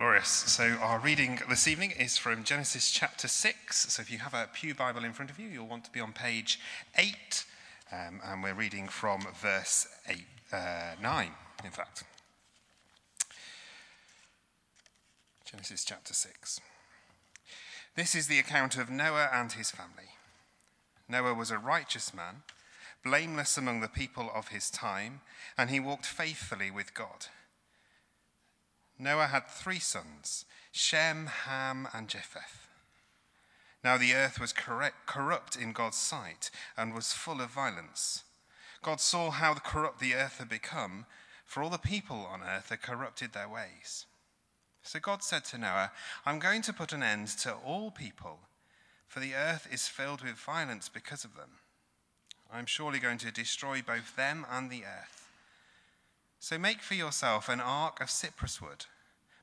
Glorious. So, our reading this evening is from Genesis chapter 6. So, if you have a Pew Bible in front of you, you'll want to be on page 8. Um, and we're reading from verse 8, uh, 9, in fact. Genesis chapter 6. This is the account of Noah and his family. Noah was a righteous man, blameless among the people of his time, and he walked faithfully with God. Noah had three sons Shem, Ham, and Japheth. Now the earth was corrupt in God's sight and was full of violence. God saw how corrupt the earth had become, for all the people on earth had corrupted their ways. So God said to Noah, I'm going to put an end to all people, for the earth is filled with violence because of them. I'm surely going to destroy both them and the earth. So make for yourself an ark of cypress wood.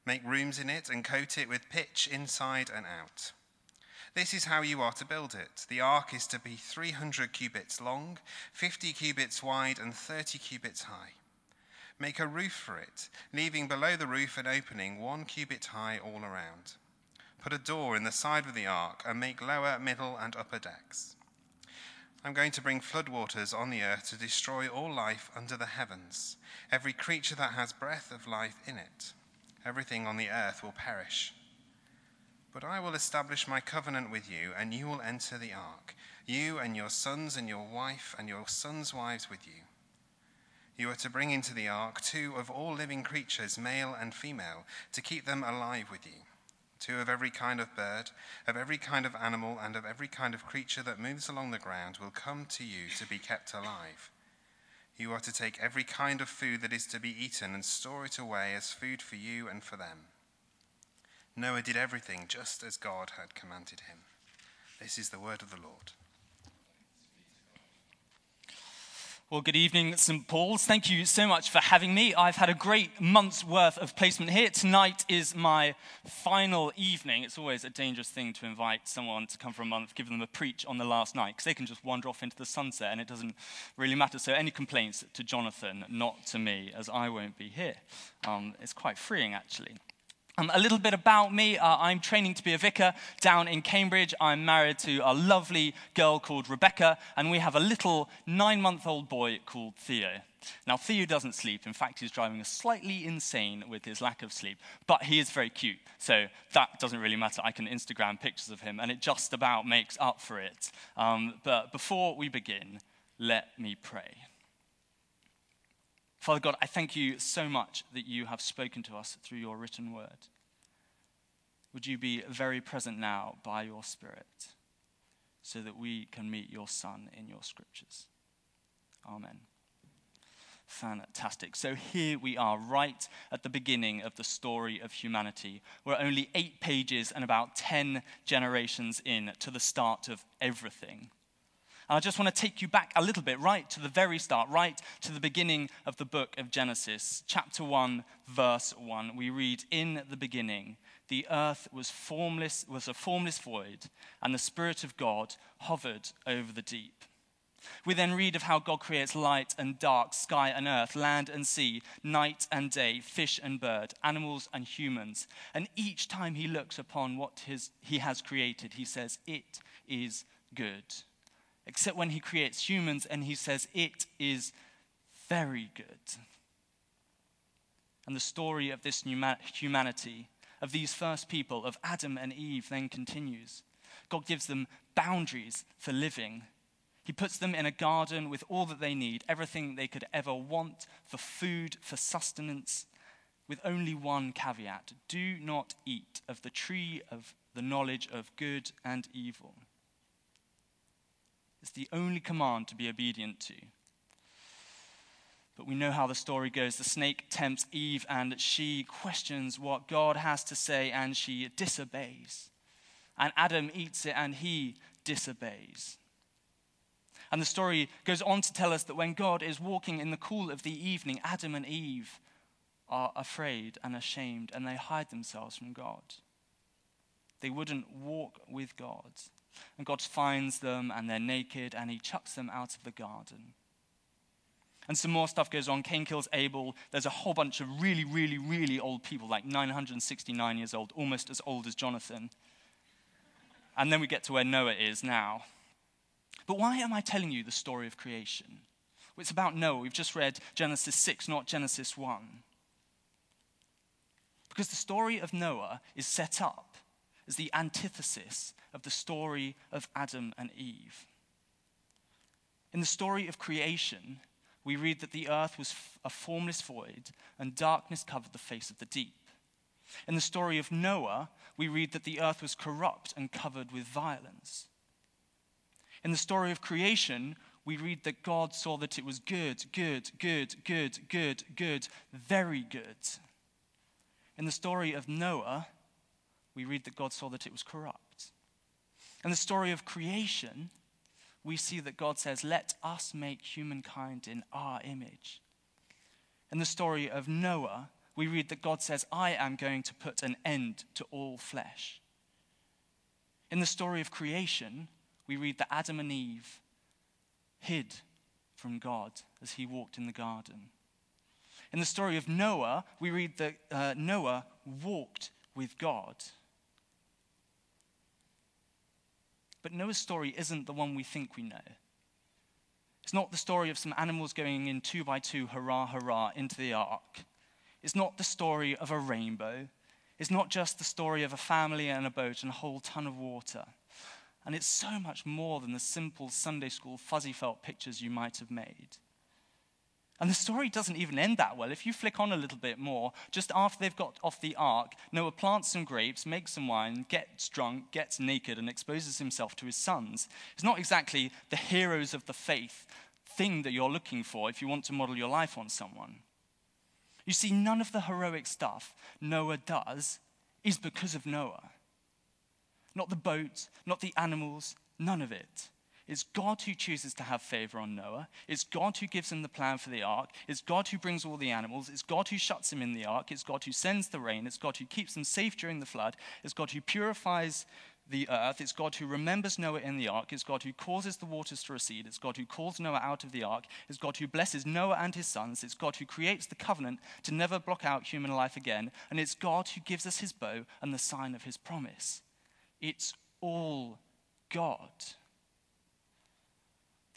Make rooms in it and coat it with pitch inside and out. This is how you are to build it. The ark is to be 300 cubits long, 50 cubits wide, and 30 cubits high. Make a roof for it, leaving below the roof an opening one cubit high all around. Put a door in the side of the ark and make lower, middle, and upper decks. I'm going to bring floodwaters on the earth to destroy all life under the heavens, every creature that has breath of life in it. Everything on the earth will perish. But I will establish my covenant with you, and you will enter the ark, you and your sons and your wife and your sons' wives with you. You are to bring into the ark two of all living creatures, male and female, to keep them alive with you two of every kind of bird, of every kind of animal, and of every kind of creature that moves along the ground will come to you to be kept alive. You are to take every kind of food that is to be eaten and store it away as food for you and for them. Noah did everything just as God had commanded him. This is the word of the Lord. Well, good evening, St. Paul's. Thank you so much for having me. I've had a great month's worth of placement here. Tonight is my final evening. It's always a dangerous thing to invite someone to come for a month, give them a preach on the last night, because they can just wander off into the sunset and it doesn't really matter. So, any complaints to Jonathan, not to me, as I won't be here. Um, it's quite freeing, actually. Um, a little bit about me uh, I'm training to be a vicar down in Cambridge. I'm married to a lovely girl called Rebecca, and we have a little nine month old boy called Theo. Now, Theo doesn't sleep. In fact, he's driving us slightly insane with his lack of sleep, but he is very cute. So that doesn't really matter. I can Instagram pictures of him, and it just about makes up for it. Um, but before we begin, let me pray. Father God, I thank you so much that you have spoken to us through your written word. Would you be very present now by your Spirit so that we can meet your Son in your scriptures? Amen. Fantastic. So here we are, right at the beginning of the story of humanity. We're only eight pages and about 10 generations in to the start of everything. I just want to take you back a little bit, right to the very start, right to the beginning of the book of Genesis, chapter 1, verse 1. We read, In the beginning, the earth was formless, was a formless void, and the Spirit of God hovered over the deep. We then read of how God creates light and dark, sky and earth, land and sea, night and day, fish and bird, animals and humans. And each time he looks upon what his, he has created, he says, It is good except when he creates humans and he says, It is very good. And the story of this humanity, of these first people, of Adam and Eve, then continues. God gives them boundaries for living. He puts them in a garden with all that they need, everything they could ever want for food, for sustenance, with only one caveat do not eat of the tree of the knowledge of good and evil. It's the only command to be obedient to. But we know how the story goes. The snake tempts Eve, and she questions what God has to say, and she disobeys. And Adam eats it, and he disobeys. And the story goes on to tell us that when God is walking in the cool of the evening, Adam and Eve are afraid and ashamed, and they hide themselves from God. They wouldn't walk with God. And God finds them and they're naked and he chucks them out of the garden. And some more stuff goes on. Cain kills Abel. There's a whole bunch of really, really, really old people, like 969 years old, almost as old as Jonathan. And then we get to where Noah is now. But why am I telling you the story of creation? Well, it's about Noah. We've just read Genesis 6, not Genesis 1. Because the story of Noah is set up as the antithesis of the story of Adam and Eve. In the story of creation, we read that the earth was a formless void and darkness covered the face of the deep. In the story of Noah, we read that the earth was corrupt and covered with violence. In the story of creation, we read that God saw that it was good, good, good, good, good, good, very good. In the story of Noah, we read that God saw that it was corrupt. In the story of creation, we see that God says, Let us make humankind in our image. In the story of Noah, we read that God says, I am going to put an end to all flesh. In the story of creation, we read that Adam and Eve hid from God as he walked in the garden. In the story of Noah, we read that uh, Noah walked with God. But Noah's story isn't the one we think we know. It's not the story of some animals going in two by two, hurrah, hurrah, into the ark. It's not the story of a rainbow. It's not just the story of a family and a boat and a whole ton of water. And it's so much more than the simple Sunday school fuzzy felt pictures you might have made. And the story doesn't even end that well. If you flick on a little bit more, just after they've got off the ark, Noah plants some grapes, makes some wine, gets drunk, gets naked, and exposes himself to his sons. It's not exactly the heroes of the faith thing that you're looking for if you want to model your life on someone. You see, none of the heroic stuff Noah does is because of Noah. Not the boat, not the animals, none of it. It's God who chooses to have favor on Noah. It's God who gives him the plan for the ark. It's God who brings all the animals. It's God who shuts him in the ark. It's God who sends the rain. It's God who keeps them safe during the flood. It's God who purifies the earth. It's God who remembers Noah in the ark. It's God who causes the waters to recede. It's God who calls Noah out of the ark. It's God who blesses Noah and his sons. It's God who creates the covenant to never block out human life again. And it's God who gives us his bow and the sign of his promise. It's all God.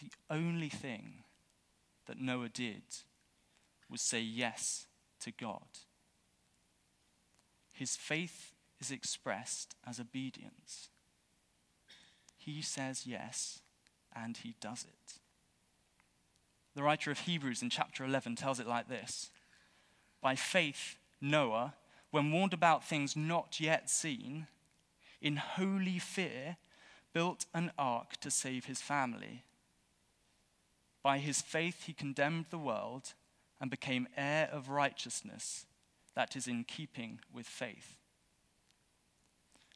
The only thing that Noah did was say yes to God. His faith is expressed as obedience. He says yes, and he does it. The writer of Hebrews in chapter 11 tells it like this By faith, Noah, when warned about things not yet seen, in holy fear, built an ark to save his family. By his faith, he condemned the world and became heir of righteousness that is in keeping with faith.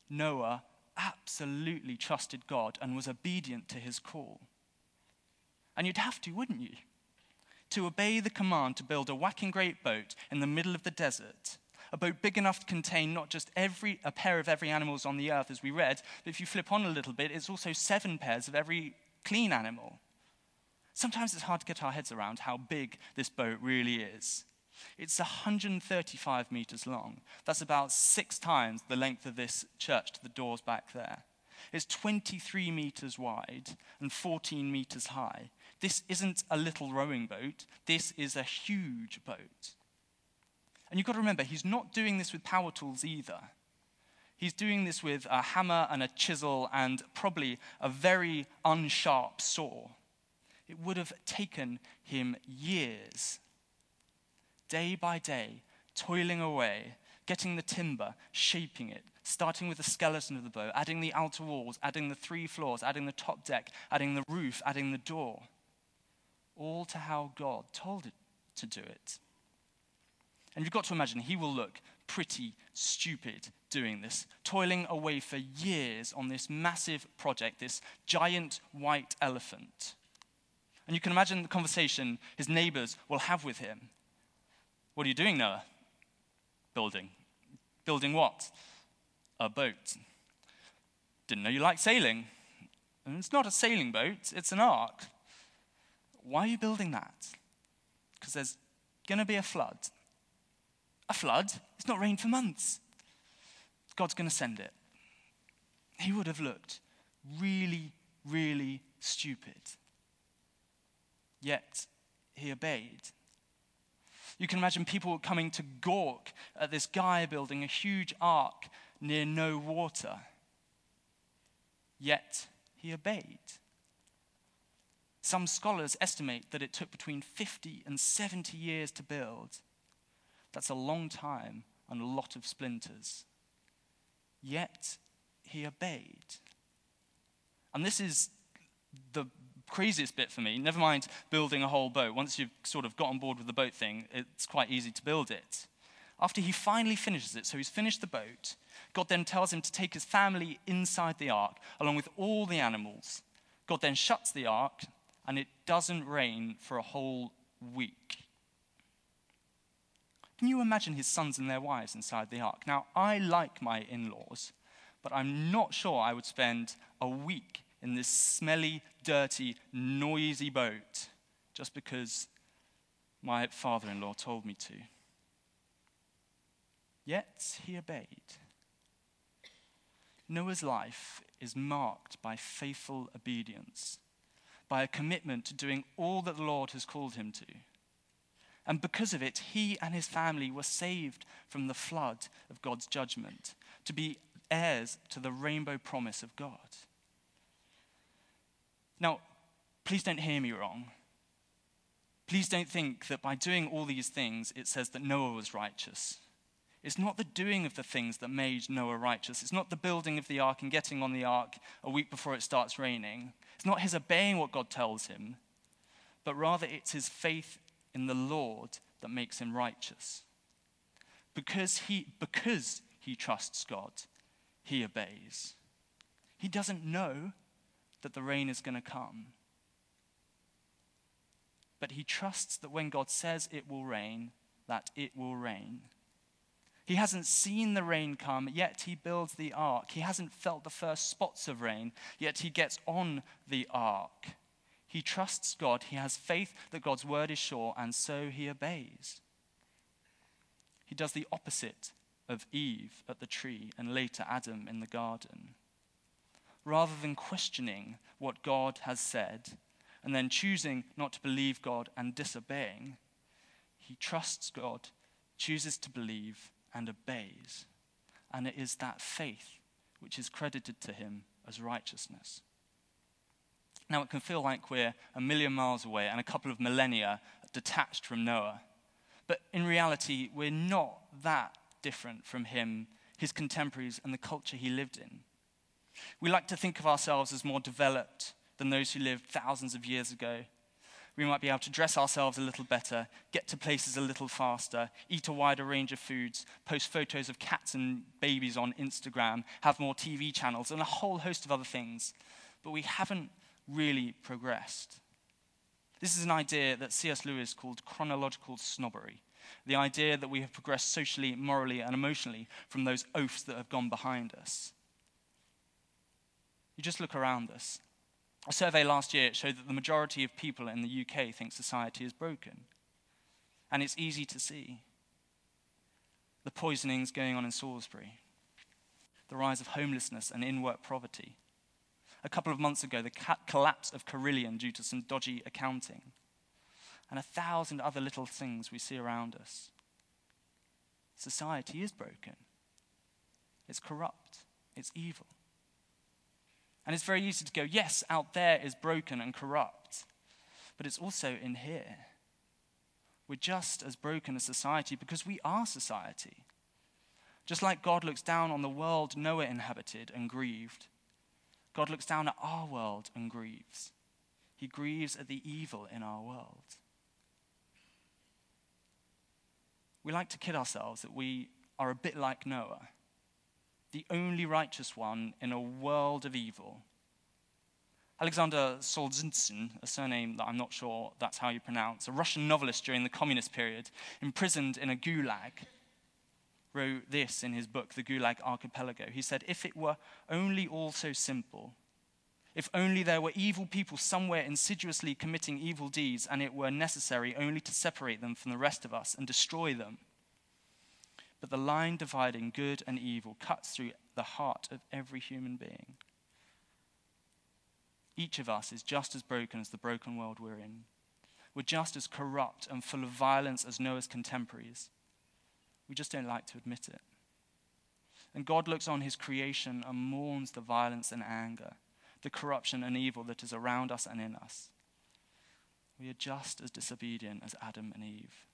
Noah absolutely trusted God and was obedient to his call. And you'd have to, wouldn't you? To obey the command to build a whacking great boat in the middle of the desert a boat big enough to contain not just every, a pair of every animals on the earth, as we read, but if you flip on a little bit, it's also seven pairs of every clean animal. Sometimes it's hard to get our heads around how big this boat really is. It's 135 meters long. That's about six times the length of this church to the doors back there. It's 23 meters wide and 14 meters high. This isn't a little rowing boat, this is a huge boat. And you've got to remember, he's not doing this with power tools either. He's doing this with a hammer and a chisel and probably a very unsharp saw. It would have taken him years, day by day, toiling away, getting the timber, shaping it, starting with the skeleton of the bow, adding the outer walls, adding the three floors, adding the top deck, adding the roof, adding the door. All to how God told it to do it. And you've got to imagine he will look pretty stupid doing this, toiling away for years on this massive project, this giant white elephant. And you can imagine the conversation his neighbors will have with him. What are you doing, Noah? Building. Building what? A boat. Didn't know you liked sailing. And it's not a sailing boat, it's an ark. Why are you building that? because there's going to be a flood. A flood? It's not rained for months. God's going to send it. He would have looked really, really stupid. Yet, he obeyed. You can imagine people coming to gawk at this guy building a huge ark near no water. Yet, he obeyed. Some scholars estimate that it took between 50 and 70 years to build. That's a long time and a lot of splinters. Yet he obeyed. And this is the craziest bit for me. Never mind building a whole boat. Once you've sort of got on board with the boat thing, it's quite easy to build it. After he finally finishes it, so he's finished the boat, God then tells him to take his family inside the ark, along with all the animals. God then shuts the ark, and it doesn't rain for a whole week. Can you imagine his sons and their wives inside the ark? Now, I like my in laws, but I'm not sure I would spend a week in this smelly, dirty, noisy boat just because my father in law told me to. Yet he obeyed. Noah's life is marked by faithful obedience by a commitment to doing all that the Lord has called him to. And because of it, he and his family were saved from the flood of God's judgment, to be heirs to the rainbow promise of God. Now, please don't hear me wrong. Please don't think that by doing all these things, it says that Noah was righteous. It's not the doing of the things that made Noah righteous. It's not the building of the ark and getting on the ark a week before it starts raining. It's not his obeying what God tells him, but rather it's his faith in the Lord that makes him righteous. Because he, because he trusts God, he obeys. He doesn't know that the rain is going to come. But he trusts that when God says it will rain, that it will rain. He hasn't seen the rain come, yet he builds the ark. He hasn't felt the first spots of rain, yet he gets on the ark. He trusts God. He has faith that God's word is sure, and so he obeys. He does the opposite of Eve at the tree and later Adam in the garden. Rather than questioning what God has said and then choosing not to believe God and disobeying, he trusts God, chooses to believe, and obeys. And it is that faith which is credited to him as righteousness. Now, it can feel like we're a million miles away and a couple of millennia detached from Noah. But in reality, we're not that different from him, his contemporaries, and the culture he lived in. We like to think of ourselves as more developed than those who lived thousands of years ago we might be able to dress ourselves a little better, get to places a little faster, eat a wider range of foods, post photos of cats and babies on Instagram, have more TV channels, and a whole host of other things. But we haven't really progressed. This is an idea that C.S. Lewis called chronological snobbery. The idea that we have progressed socially, morally, and emotionally from those oafs that have gone behind us. You just look around us. A survey last year showed that the majority of people in the UK think society is broken. And it's easy to see. The poisonings going on in Salisbury, the rise of homelessness and in work poverty. A couple of months ago, the ca- collapse of Carillion due to some dodgy accounting, and a thousand other little things we see around us. Society is broken, it's corrupt, it's evil. And it's very easy to go, yes, out there is broken and corrupt, but it's also in here. We're just as broken as society because we are society. Just like God looks down on the world Noah inhabited and grieved, God looks down at our world and grieves. He grieves at the evil in our world. We like to kid ourselves that we are a bit like Noah the only righteous one in a world of evil. Alexander Solzhenitsyn, a surname that I'm not sure that's how you pronounce, a Russian novelist during the communist period, imprisoned in a gulag, wrote this in his book, The Gulag Archipelago. He said, If it were only all so simple, If only there were evil people somewhere insidiously committing evil deeds and it were necessary only to separate them from the rest of us and destroy them. But the line dividing good and evil cuts through the heart of every human being. Each of us is just as broken as the broken world we're in. We're just as corrupt and full of violence as Noah's contemporaries. We just don't like to admit it. And God looks on his creation and mourns the violence and anger, the corruption and evil that is around us and in us. We are just as disobedient as Adam and Eve.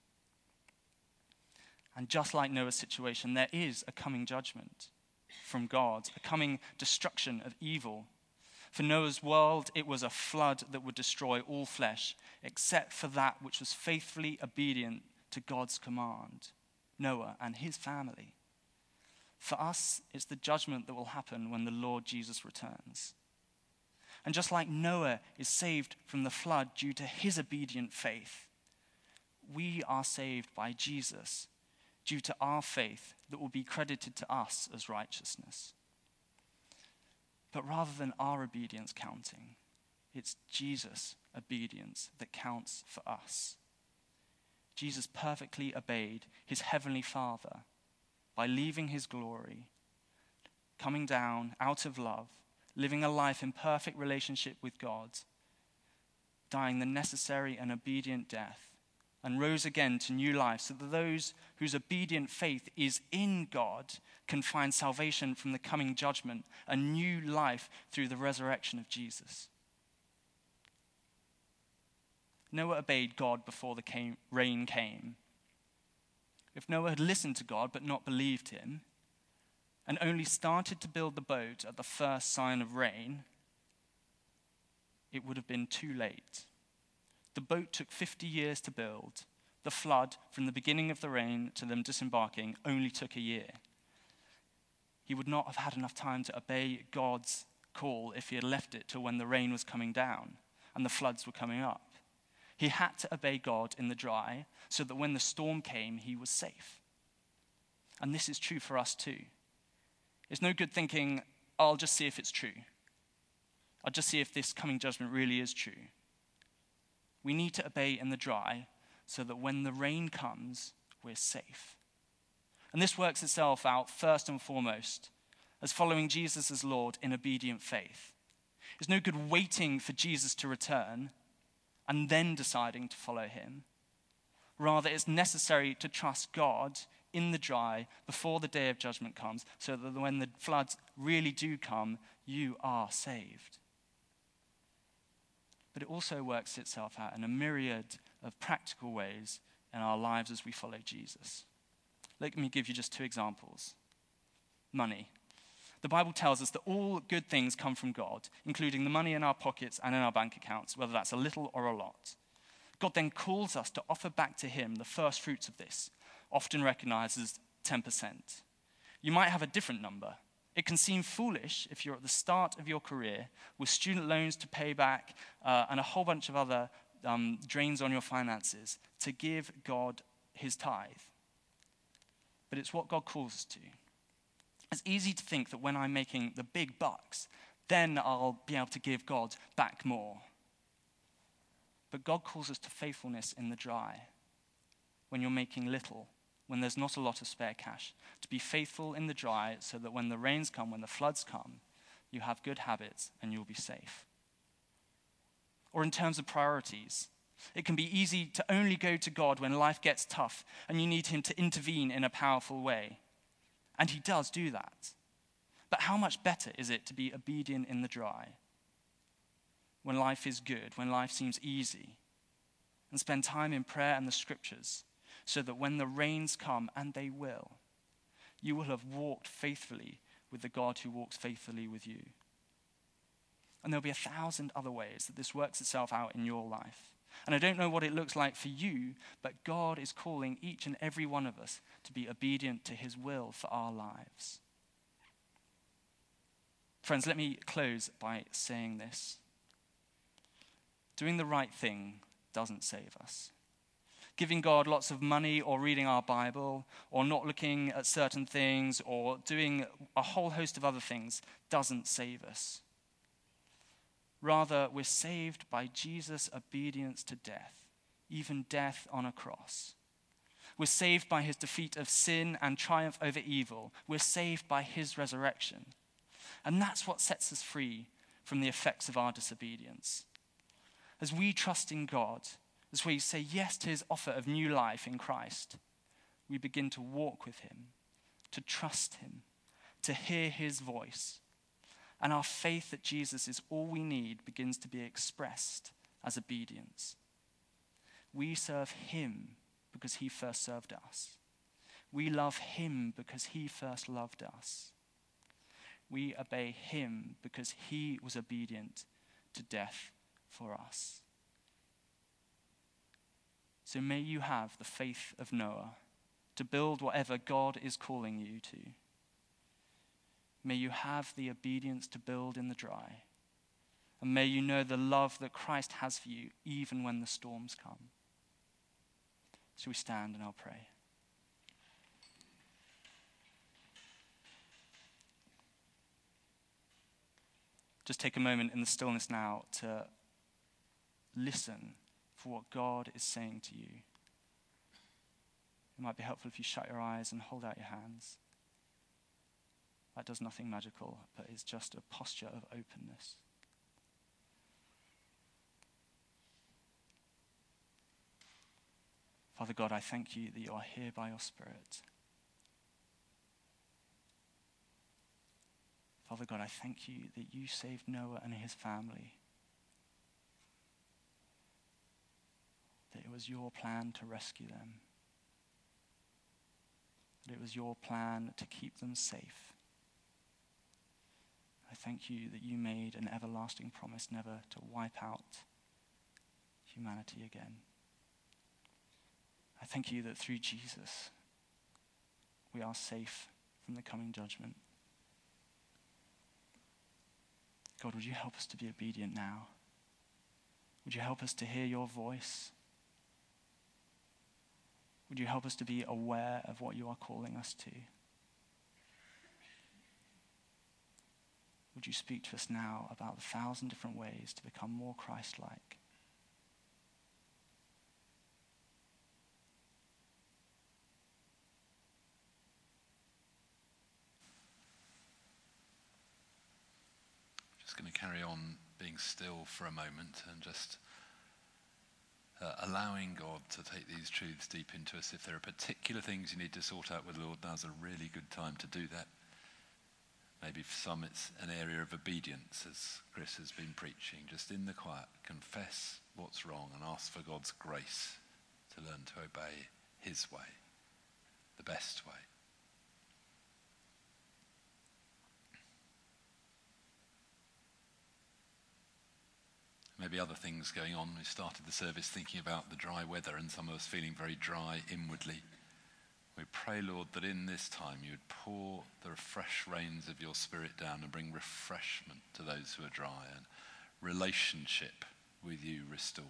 And just like Noah's situation, there is a coming judgment from God, a coming destruction of evil. For Noah's world, it was a flood that would destroy all flesh, except for that which was faithfully obedient to God's command Noah and his family. For us, it's the judgment that will happen when the Lord Jesus returns. And just like Noah is saved from the flood due to his obedient faith, we are saved by Jesus due to our faith that will be credited to us as righteousness. But rather than our obedience counting, it's Jesus' obedience that counts for us. Jesus perfectly obeyed his heavenly Father by leaving his glory, coming down out of love, living a life in perfect relationship with God, dying the necessary and obedient death, and rose again to new life, so that those whose obedient faith is in God can find salvation from the coming judgment, a new life through the resurrection of Jesus. Noah obeyed God before the came, rain came. If Noah had listened to God but not believed him, and only started to build the boat at the first sign of rain, it would have been too late. The boat took 50 years to build. The flood, from the beginning of the rain to them disembarking, only took a year. He would not have had enough time to obey God's call if he had left it till when the rain was coming down and the floods were coming up. He had to obey God in the dry so that when the storm came, he was safe. And this is true for us too. It's no good thinking, I'll just see if it's true. I'll just see if this coming judgment really is true. We need to obey in the dry so that when the rain comes, we're safe. And this works itself out first and foremost as following Jesus as Lord in obedient faith. It's no good waiting for Jesus to return and then deciding to follow him. Rather, it's necessary to trust God in the dry before the day of judgment comes, so that when the floods really do come, you are saved. But it also works itself out in a myriad of practical ways in our lives as we follow Jesus. Let me give you just two examples money. The Bible tells us that all good things come from God, including the money in our pockets and in our bank accounts, whether that's a little or a lot. God then calls us to offer back to Him the first fruits of this, often recognized as 10%. You might have a different number. It can seem foolish if you're at the start of your career with student loans to pay back uh, and a whole bunch of other um, drains on your finances to give God His tithe. But it's what God calls us to. It's easy to think that when I'm making the big bucks, then I'll be able to give God back more. But God calls us to faithfulness in the dry, when you're making little, when there's not a lot of spare cash, to be faithful in the dry so that when the rains come, when the floods come, you have good habits and you'll be safe. Or in terms of priorities, it can be easy to only go to God when life gets tough and you need Him to intervene in a powerful way. And he does do that. But how much better is it to be obedient in the dry? When life is good, when life seems easy, and spend time in prayer and the scriptures, so that when the rains come, and they will, you will have walked faithfully with the God who walks faithfully with you. And there'll be a thousand other ways that this works itself out in your life. And I don't know what it looks like for you, but God is calling each and every one of us to be obedient to his will for our lives. Friends, let me close by saying this. Doing the right thing doesn't save us. Giving God lots of money or reading our Bible or not looking at certain things or doing a whole host of other things doesn't save us. Rather, we're saved by Jesus' obedience to death, even death on a cross. We're saved by his defeat of sin and triumph over evil. We're saved by his resurrection. And that's what sets us free from the effects of our disobedience. As we trust in God, as we say yes to his offer of new life in Christ, we begin to walk with him, to trust him, to hear his voice and our faith that Jesus is all we need begins to be expressed as obedience. We serve him because he first served us. We love him because he first loved us. We obey him because he was obedient to death for us. So may you have the faith of Noah to build whatever God is calling you to. May you have the obedience to build in the dry. And may you know the love that Christ has for you, even when the storms come. So we stand and I'll pray. Just take a moment in the stillness now to listen for what God is saying to you. It might be helpful if you shut your eyes and hold out your hands. That does nothing magical, but it's just a posture of openness. Father God, I thank you that you are here by your Spirit. Father God, I thank you that you saved Noah and his family. That it was your plan to rescue them. That it was your plan to keep them safe. I thank you that you made an everlasting promise never to wipe out humanity again. I thank you that through Jesus we are safe from the coming judgment. God, would you help us to be obedient now? Would you help us to hear your voice? Would you help us to be aware of what you are calling us to? Would you speak to us now about the thousand different ways to become more Christ like? Just going to carry on being still for a moment and just uh, allowing God to take these truths deep into us. If there are particular things you need to sort out with the Lord, now's a really good time to do that. Maybe for some it's an area of obedience, as Chris has been preaching. Just in the quiet, confess what's wrong and ask for God's grace to learn to obey His way, the best way. Maybe other things going on. We started the service thinking about the dry weather and some of us feeling very dry inwardly. We pray, Lord, that in this time you would pour the fresh rains of your Spirit down and bring refreshment to those who are dry and relationship with you restored.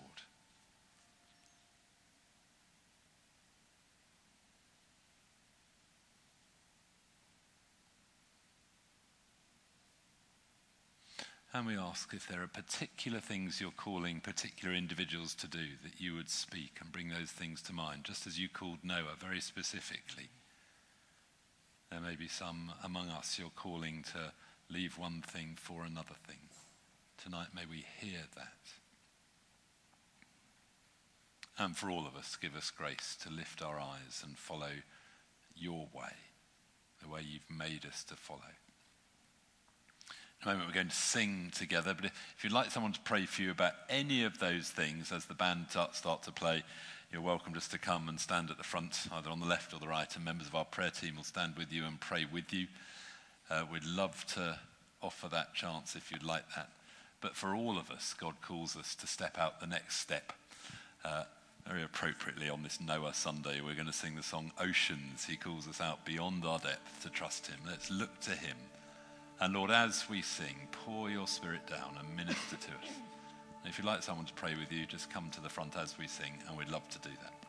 And we ask if there are particular things you're calling particular individuals to do, that you would speak and bring those things to mind, just as you called Noah very specifically. There may be some among us you're calling to leave one thing for another thing. Tonight, may we hear that. And for all of us, give us grace to lift our eyes and follow your way, the way you've made us to follow. In a moment, we're going to sing together. But if you'd like someone to pray for you about any of those things as the band start to play, you're welcome just to come and stand at the front, either on the left or the right, and members of our prayer team will stand with you and pray with you. Uh, we'd love to offer that chance if you'd like that. But for all of us, God calls us to step out the next step. Uh, very appropriately on this Noah Sunday, we're going to sing the song Oceans. He calls us out beyond our depth to trust Him. Let's look to Him and Lord, as we sing, pour your spirit down and minister to us. And if you'd like someone to pray with you, just come to the front as we sing, and we'd love to do that.